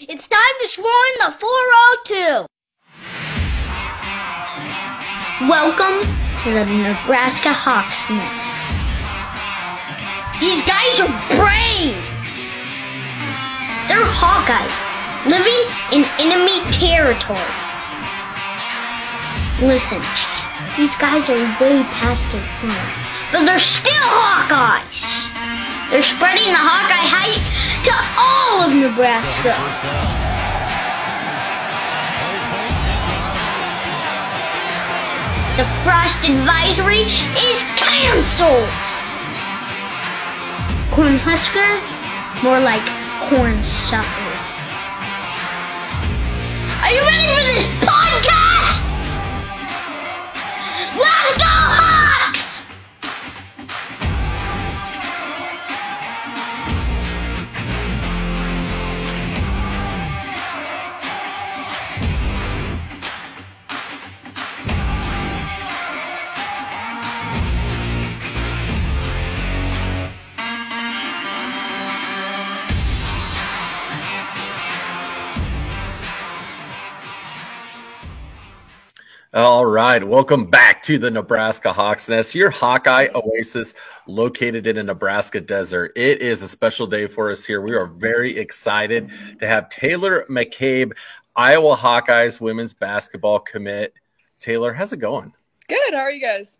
It's time to swarm the 402. Welcome to the Nebraska Hawks Nest. These guys are brave. They're Hawkeyes living in enemy territory. Listen, these guys are way past their prime, but they're still Hawkeyes. They're spreading the Hawkeye hype to all of Nebraska. The frost advisory is canceled. Cornhuskers, more like corn suckers. Are you ready for this All right, welcome back to the Nebraska Hawks Nest, your Hawkeye oasis located in a Nebraska desert. It is a special day for us here. We are very excited to have Taylor McCabe, Iowa Hawkeyes women's basketball commit. Taylor, how's it going? Good. How are you guys?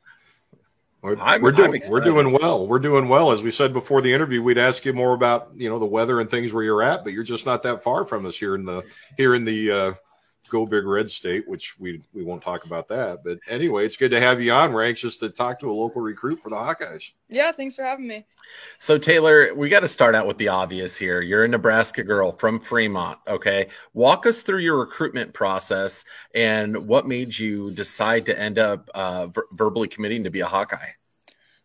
We're, we're doing we're doing well. We're doing well. As we said before the interview, we'd ask you more about you know the weather and things where you're at, but you're just not that far from us here in the here in the uh, Go Big Red State, which we we won't talk about that. But anyway, it's good to have you on. We're anxious to talk to a local recruit for the Hawkeyes. Yeah, thanks for having me. So, Taylor, we got to start out with the obvious here. You're a Nebraska girl from Fremont, okay? Walk us through your recruitment process and what made you decide to end up uh, ver- verbally committing to be a Hawkeye.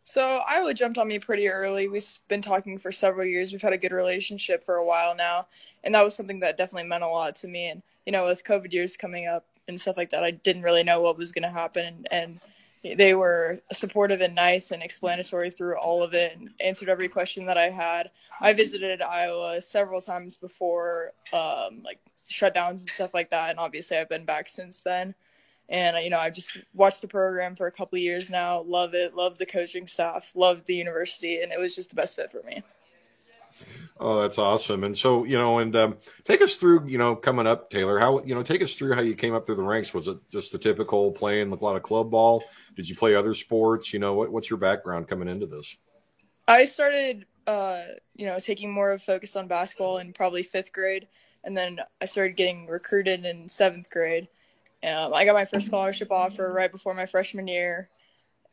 So Iowa jumped on me pretty early. We've been talking for several years. We've had a good relationship for a while now, and that was something that definitely meant a lot to me. And you know, with COVID years coming up and stuff like that, I didn't really know what was going to happen, and, and they were supportive and nice and explanatory through all of it, and answered every question that I had. I visited Iowa several times before, um, like shutdowns and stuff like that, and obviously I've been back since then. and you know I've just watched the program for a couple years now. Love it. Love the coaching staff. Love the university, and it was just the best fit for me. Oh, that's awesome. And so you know, and um, take us through you know coming up, Taylor. How you know take us through how you came up through the ranks. Was it just the typical playing a lot of club ball? Did you play other sports? You know, what, what's your background coming into this? I started, uh, you know, taking more of a focus on basketball in probably fifth grade, and then I started getting recruited in seventh grade. Um, I got my first scholarship offer right before my freshman year,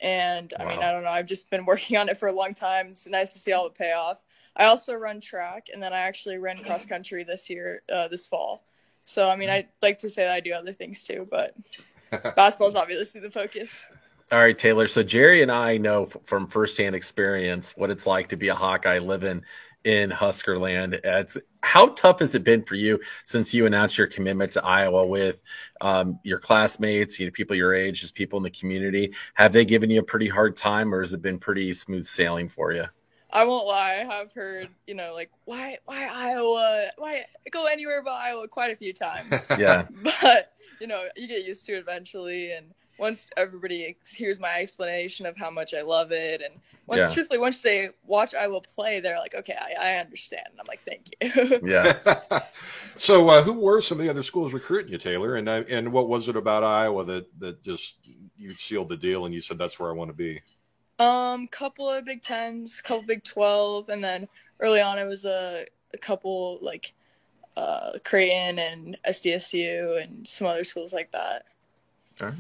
and I mean, I don't know, I've just been working on it for a long time. It's nice to see all the payoff. I also run track, and then I actually ran cross country this year, uh, this fall. So I mean, I like to say that I do other things too, but basketball is obviously the focus. All right, Taylor. So Jerry and I know f- from firsthand experience what it's like to be a Hawkeye living in Huskerland. It's how tough has it been for you since you announced your commitment to Iowa with um, your classmates, you know, people your age, just people in the community? Have they given you a pretty hard time, or has it been pretty smooth sailing for you? I won't lie. I have heard, you know, like why, why Iowa? Why go anywhere but Iowa? Quite a few times, Yeah, but you know, you get used to it eventually. And once everybody hears my explanation of how much I love it, and once, Yeah. truthfully, once they watch Iowa play, they're like, okay, I, I understand. And I'm like, thank you. yeah. so, uh, who were some of the other schools recruiting you, Taylor? And uh, and what was it about Iowa that that just you sealed the deal and you said that's where I want to be? Um, couple of Big Tens, couple Big Twelve, and then early on it was a, a couple like uh, Creighton and SDSU and some other schools like that. All right.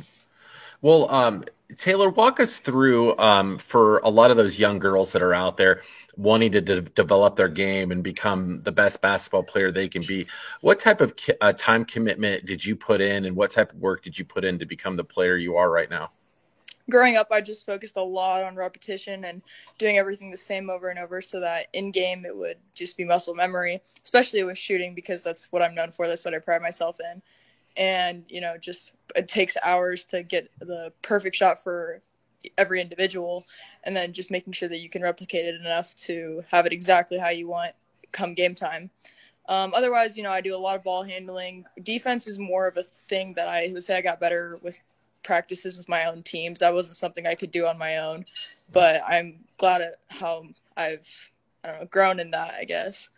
Well, um, Taylor, walk us through um, for a lot of those young girls that are out there wanting to de- develop their game and become the best basketball player they can be. What type of ki- uh, time commitment did you put in, and what type of work did you put in to become the player you are right now? Growing up i just focused a lot on repetition and doing everything the same over and over so that in game it would just be muscle memory especially with shooting because that's what i'm known for that's what i pride myself in and you know just it takes hours to get the perfect shot for every individual and then just making sure that you can replicate it enough to have it exactly how you want come game time Um, otherwise, you know, I do a lot of ball handling. Defense is more of a thing that I would say I got better with practices with my own teams. That wasn't something I could do on my own, but I'm glad at how I've I don't know grown in that, I guess.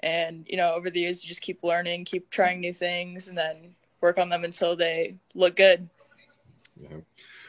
And you know, over the years, you just keep learning, keep trying new things, and then work on them until they look good. Yeah.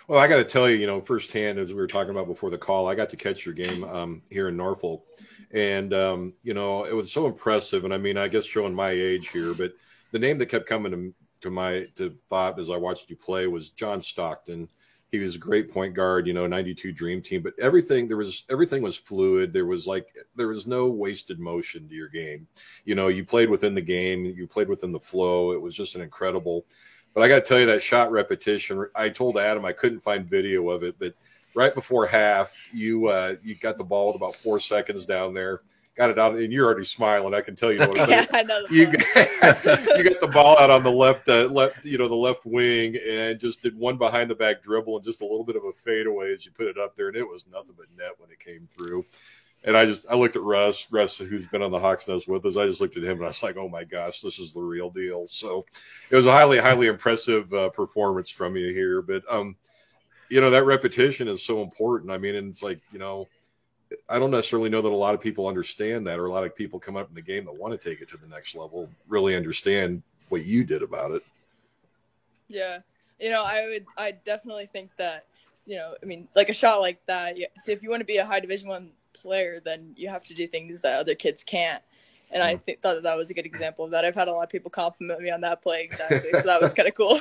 Well, I got to tell you, you know, firsthand, as we were talking about before the call, I got to catch your game um, here in Norfolk, and um, you know, it was so impressive. And I mean, I guess showing my age here, but the name that kept coming to, to my to thought as I watched you play was John Stockton. He was a great point guard, you know, 92 dream team, but everything there was everything was fluid. There was like there was no wasted motion to your game. You know, you played within the game, you played within the flow. It was just an incredible but I got to tell you that shot repetition. I told Adam I couldn't find video of it, but right before half, you uh, you got the ball with about four seconds down there, got it out, and you're already smiling. I can tell you. Know yeah, I know. You got, you got the ball out on the left, uh, left, you know, the left wing, and just did one behind the back dribble and just a little bit of a fadeaway as you put it up there, and it was nothing but net when it came through. And I just I looked at Russ, Russ who's been on the Hawks Nest with us. I just looked at him and I was like, oh my gosh, this is the real deal. So it was a highly highly impressive uh, performance from you here. But um, you know that repetition is so important. I mean, and it's like you know. I don't necessarily know that a lot of people understand that, or a lot of people come up in the game that want to take it to the next level really understand what you did about it. Yeah, you know, I would, I definitely think that, you know, I mean, like a shot like that. Yeah, So if you want to be a high Division One player, then you have to do things that other kids can't. And I th- thought that, that was a good example of that. I've had a lot of people compliment me on that play exactly, so that was kind of cool.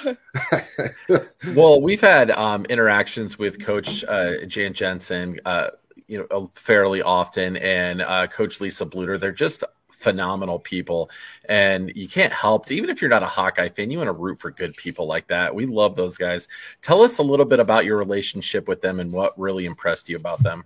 well, we've had um, interactions with Coach uh, Jan Jensen, uh, you know, fairly often, and uh, Coach Lisa Bluder. They're just phenomenal people, and you can't help even if you're not a Hawkeye fan, you want to root for good people like that. We love those guys. Tell us a little bit about your relationship with them and what really impressed you about them.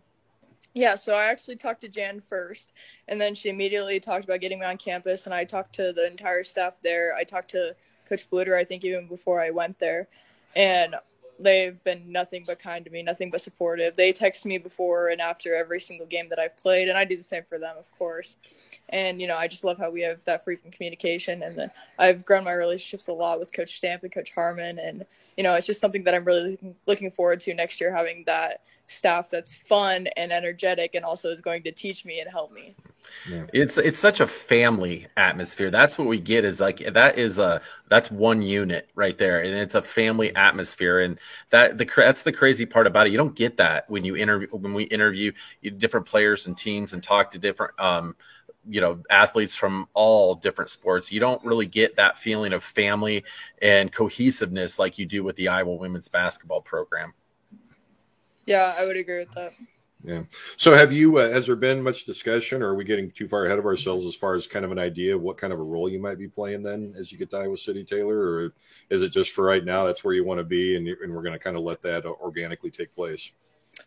Yeah, so I actually talked to Jan first, and then she immediately talked about getting me on campus, and I talked to the entire staff there. I talked to Coach Bluder, I think, even before I went there, and they've been nothing but kind to me, nothing but supportive. They text me before and after every single game that I've played, and I do the same for them, of course. And you know, I just love how we have that frequent communication, and then I've grown my relationships a lot with Coach Stamp and Coach Harmon, and you know, it's just something that I'm really looking forward to next year, having that staff that's fun and energetic and also is going to teach me and help me. Yeah. It's it's such a family atmosphere. That's what we get is like that is a that's one unit right there, and it's a family atmosphere, and that the that's the crazy part about it. You don't get that when you interview when we interview different players and teams and talk to different um, you know athletes from all different sports you don't really get that feeling of family and cohesiveness like you do with the iowa women's basketball program yeah, I would agree with that. Yeah. So, have you? Uh, has there been much discussion, or are we getting too far ahead of ourselves as far as kind of an idea of what kind of a role you might be playing then as you get to Iowa City, Taylor, or is it just for right now? That's where you want to be, and, and we're going to kind of let that organically take place.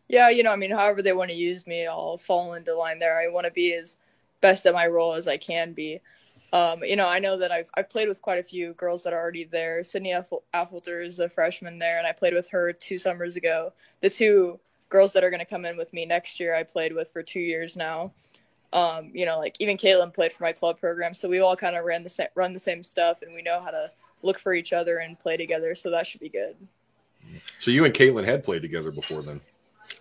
Yeah, you know, I mean, however they want to use me, I'll fall into line there. I want to be as best at my role as I can be. Um, you know, I know that I've I've played with quite a few girls that are already there. Sydney Affolter is a freshman there, and I played with her two summers ago. The two girls that are going to come in with me next year, I played with for two years now. Um, you know, like even Caitlin played for my club program, so we all kind of ran the same, run the same stuff, and we know how to look for each other and play together. So that should be good. So you and Caitlin had played together before then?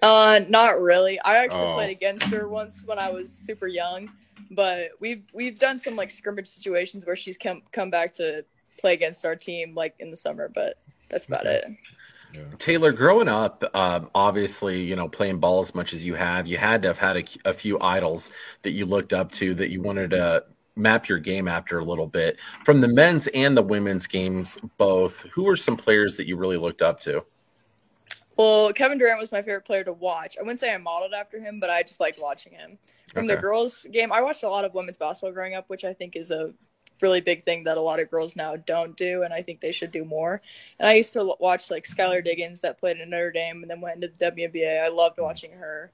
Uh, not really. I actually oh. played against her once when I was super young but we've we've done some like scrimmage situations where she's come come back to play against our team like in the summer, but that's about it. Yeah. Taylor, growing up, um, obviously, you know, playing ball as much as you have, you had to have had a, a, few idols that you looked up to that you wanted to map your game after a little bit. From the men's and the women's games, both, who were some players that you really looked up to? Well, Kevin Durant was my favorite player to watch. I wouldn't say I modeled after him, but I just liked watching him. From okay. the girls' game, I watched a lot of women's basketball growing up, which I think is a really big thing that a lot of girls now don't do, and I think they should do more. And I used to watch like Skylar Diggins that played in Notre Dame and then went into the WNBA. I loved watching her.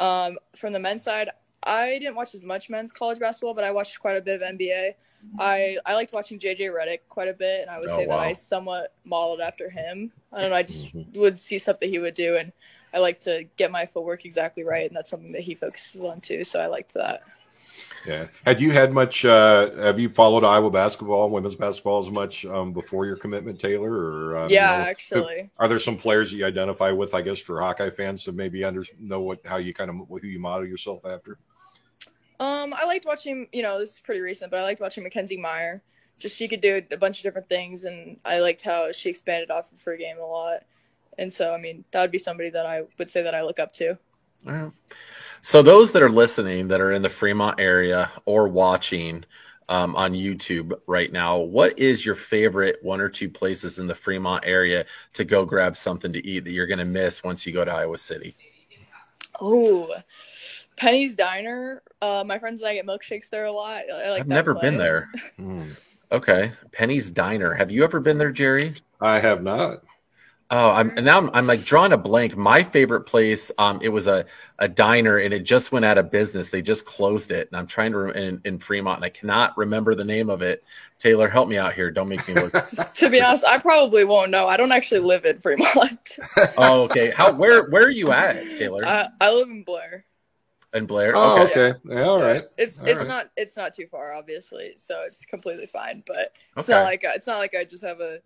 Um, from the men's side, I didn't watch as much men's college basketball, but I watched quite a bit of NBA. I I liked watching JJ Redick quite a bit, and I would oh, say wow. that I somewhat modeled after him. I don't know. I just mm-hmm. would see stuff that he would do, and I like to get my footwork exactly right, and that's something that he focuses on too. So I liked that. Yeah. Had you had much? Uh, have you followed Iowa basketball, women's basketball, as much um, before your commitment, Taylor? Or um, yeah, you know, actually. Are there some players that you identify with? I guess for Hawkeye fans to maybe under know what how you kind of who you model yourself after. Um, I liked watching. You know, this is pretty recent, but I liked watching Makenzie Meyer. Just she could do a bunch of different things, and I liked how she expanded off of her game a lot. And so, I mean, that would be somebody that I would say that I look up to. So those that are listening that are in the Fremont area or watching um, on YouTube right now, what is your favorite one or two places in the Fremont area to go grab something to eat that you're going to miss once you go to Iowa City? Oh, Penny's Diner. Uh, my friends and I get milkshakes there a lot. I like I've that never been there. Hmm. Okay, Penny's Diner. Have you ever been there, Jerry? I have not. Oh, I'm and now I'm, I'm like drawing a blank. My favorite place, um, it was a, a diner and it just went out of business. They just closed it, and I'm trying to re- in, in Fremont, and I cannot remember the name of it. Taylor, help me out here. Don't make me look. to be honest, I probably won't know. I don't actually live in Fremont. oh, okay. How where where are you at, Taylor? I, I live in Blair. and Blair. Oh, okay. okay. Yeah, all right. It's All it's right. not it's not too far, obviously, so it's completely fine. But it's Okay. not like I, it's not like I just have a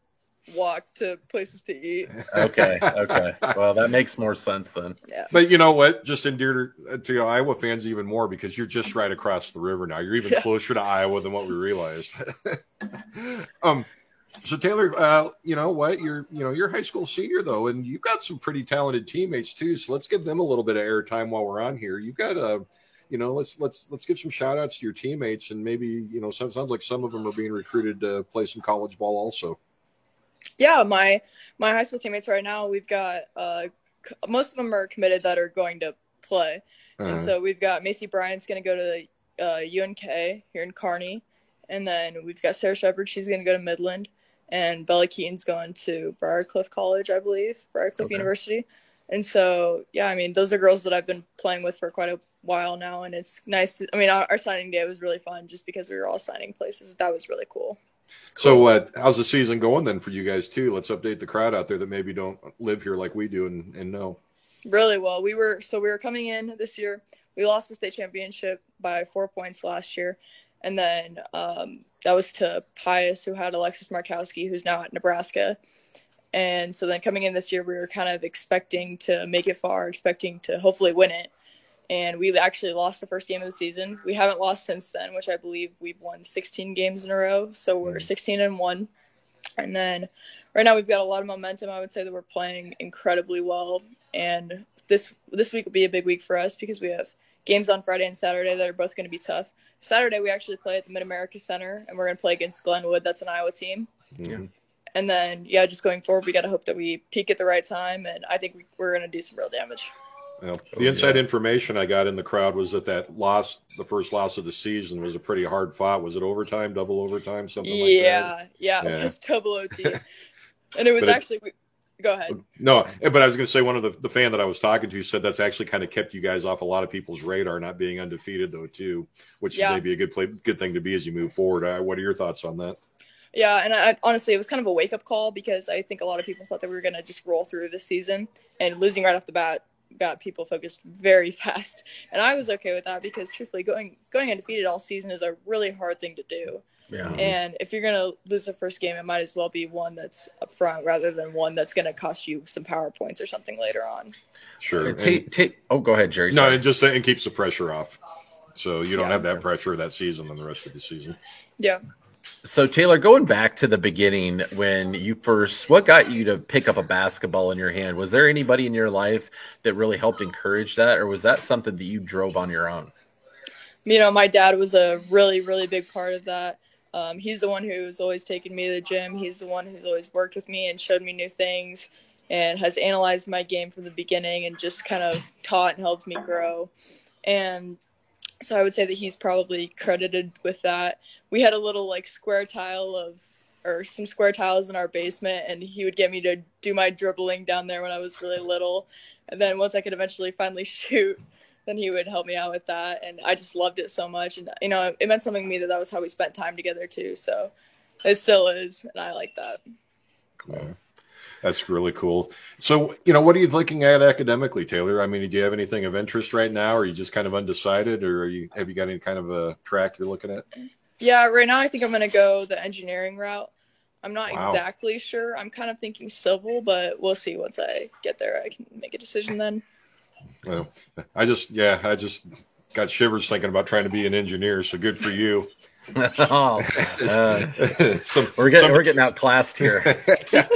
walk to places to eat. Okay. Okay. Well, that makes more sense then. Yeah. But you know what? Just endear to, to Iowa fans even more because you're just right across the river now. You're even Yeah. closer to Iowa than what we realized. um, so Taylor, uh, you know what? You're you know you're high school senior though, and you've got some pretty talented teammates too. So let's give them a little bit of airtime while we're on here. You've got a you know, let's let's let's give some shout outs to your teammates and maybe, you know, sounds like some of them are being recruited to play some college ball also. Yeah, my my high school teammates right now, we've got uh c- most of them are committed that are going to play. And Uh, so we've got Macy Bryant's going to go to uh, UNK here in Kearney, and then we've got Sarah Shepard. She's going to go to Midland, and Bella Keaton's going to Briarcliff College, I believe, Briarcliff Okay. University. And so, yeah, I mean, those are girls that I've been playing with for quite a while now, and it's nice. I mean, our, our signing day was really fun, just because we were all signing places. That was really cool. So, uh, how's the season going then for you guys too? Let's update the crowd out there that maybe don't live here like we do and, and know. really well. We were so we were coming in this year. We lost the state championship by four points last year, and then um, that was to Pius, who had Alexis Markowski, who's now at Nebraska. And so then coming in this year, we were kind of expecting to make it far, expecting to hopefully win it. And we actually lost the first game of the season. We haven't lost since then, which I believe we've won 16 games in a row. So we're 16 and one. And then right now we've got a lot of momentum. I would say that we're playing incredibly well. And this this week will be a big week for us because we have games on Friday and Saturday that are both going to be tough. Saturday we actually play at the Mid America Center, and we're going to play against Glenwood. That's an Iowa team. Mhm. And then yeah, just going forward, we got to hope that we peak at the right time, and I think we, we're going to do some real damage. Yeah. Oh, The inside yeah. information I got in the crowd was that that loss, the first loss of the season, was a pretty hard fought. Was it overtime, double overtime, something like that? yeah, yeah, Yeah. it was double OT, and it was But actually. we, go ahead. No, but I was going to say one of the, the fan that I was talking to said that's actually kind of kept you guys off a lot of people's radar, not being undefeated though too, which Yeah. may be a good play, good thing to be as you move forward. Uh, what are your thoughts on that? Yeah, and I, honestly, it was kind of a wake up call because I think a lot of people thought that we were going to just roll through this season, and losing right off the bat got people focused very fast. And I was okay with that because, truthfully, going going undefeated all season is a really hard thing to do. Yeah. And if you're going to lose the first game, it might as well be one that's up front rather than one that's going to cost you some power points or something later on. Sure. Ta- ta- oh, go ahead, Jerry. no, Sorry. it just it keeps the pressure off, so you don't Yeah. have that pressure that season and the rest of the season. Yeah. So Taylor, going back to the beginning when you first, what got you to pick up a basketball in your hand? Was there anybody in your life that really helped encourage that, or was that something that you drove on your own? you know, my dad was a really, really big part of that. Um, he's the one who's always taken me to the gym. He's the one who's always worked with me and showed me new things and has analyzed my game from the beginning and just kind of taught and helped me grow. And so I would say that he's probably credited with that. We had a little like square tile of or some square tiles in our basement and he would get me to do my dribbling down there when I was really little. And then once I could eventually finally shoot, then he would help me out with that and i just loved it so much and you know it meant something to me that that was how we spent time together too so it still is and i like that. That's really cool. So, you know, what are you looking at academically, Taylor? I mean, do you have anything of interest right now? Or are you just kind of undecided, or you, have you got any kind of a track you're looking at? Yeah, right now I think I'm gonna go the engineering route. I'm not Wow. exactly sure. I'm kind of thinking civil, but we'll see once I get there. I can make a decision then. Well, I just, yeah, I just got shivers thinking about trying to be an engineer. So good for you. oh, uh, Some, we're getting some- we're getting outclassed here.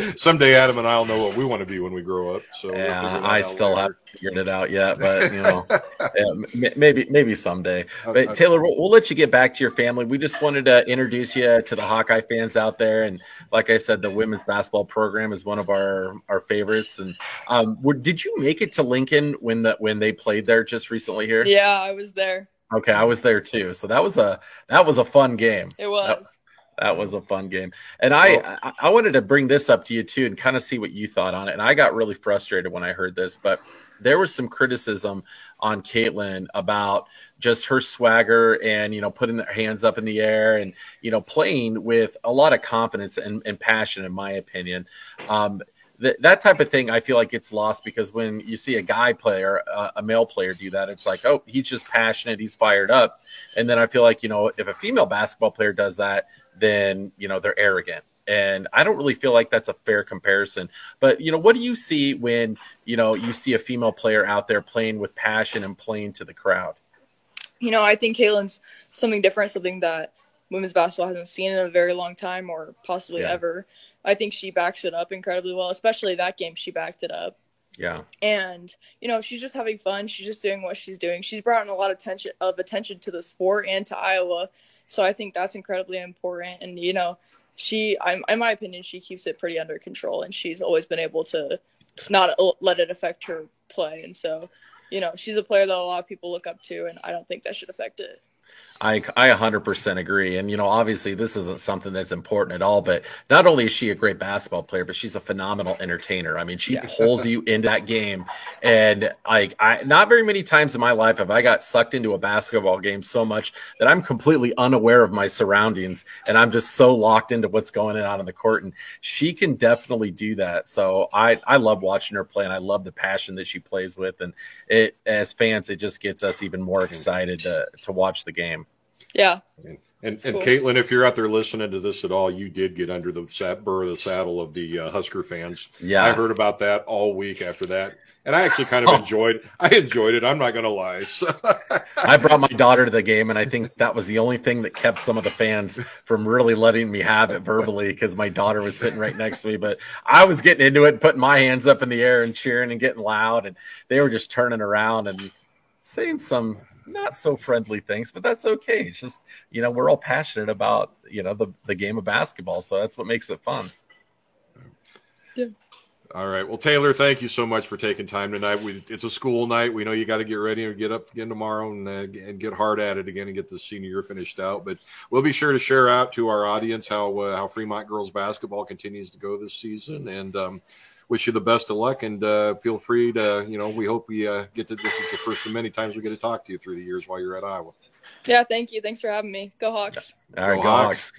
someday Adam and I'll know what we want to be when we grow up. So Yeah, I still later. haven't figured it out yet, but you know, yeah, m- maybe maybe someday. Okay. But Taylor, we'll, we'll let you get back to your family. We just wanted to introduce you to the Hawkeye fans out there, and like I said, the women's basketball program is one of our our favorites. And um, were, did you make it to Lincoln when the when they played there just recently here? Yeah, I was there. Okay, I was there too. So that was a that was a fun game. It was. That was a fun game. And I, I I wanted to bring this up to you too and kind of see what you thought on it. And I got really frustrated when I heard this, but there was some criticism on Caitlin about just her swagger and you know putting their hands up in the air and you know playing with a lot of confidence and, and passion in my opinion um, th- that type of thing i feel like gets lost because when you see a guy player uh, a male player do that it's like oh he's just passionate he's fired up and then i feel like you know if a female basketball player does that then you know they're arrogant and i don't really feel like that's a fair comparison but you know what do you see when you know you see a female player out there playing with passion and playing to the crowd You know, I think Caitlin's something different, something that women's basketball hasn't seen in a very long time or possibly Yeah. ever. I think she backs it up incredibly well, especially that game. She backed it up. yeah. And you know she's just having fun. She's just doing what she's doing. She's brought in a lot of attention of attention to the sport and to iowa. So i think that's incredibly important. And you know she I'm, in my opinion she keeps it pretty under control and she's always been able to not let it affect her play. And so you know she's a player that a lot of people look up to and i don't think that should affect it I, I 100% agree. And, you know, obviously this isn't something that's important at all, but not only is she a great basketball player, but she's a phenomenal entertainer. I mean, she pulls you into that game. And like, I, not very many times in my life have I got sucked into a basketball game so much that I'm completely unaware of my surroundings and I'm just so locked into what's going on on the court. And she can definitely do that. So I, I love watching her play and I love the passion that she plays with. And it, as fans, it just gets us even more excited to, to watch the game. Yeah And and Cool. Caitlin, if you're out there listening to this at all, you did get under the sat, burr of the saddle of the uh, Husker fans. Yeah. I heard about that all week after that, and I actually kind of enjoyed. I enjoyed it. I'm not going to lie. So, I brought my daughter to the game, and I think that was the only thing that kept some of the fans from really letting me have it verbally because my daughter was sitting right next to me. But I was getting into it, putting my hands up in the air and cheering and getting loud, and they were just turning around and saying some not so friendly things, but that's okay. It's just you know we're all passionate about you know the the game of basketball, so that's what makes it fun. Yeah. all right. Well, Taylor, thank you so much for taking time tonight. We, it's a school night. We know you got to get ready and get up again tomorrow and, uh, and get hard at it again and get the senior year finished out. But we'll be sure to share out to our audience how uh, how Fremont girls basketball continues to go this season and. Um, Wish you the best of luck, and uh, feel free to, you know, we hope we uh, get to. This is the first of many times we get to talk to you through the years while you're at Iowa. yeah thank you thanks for having me go hawks All right, Go go Hawks. Hawks.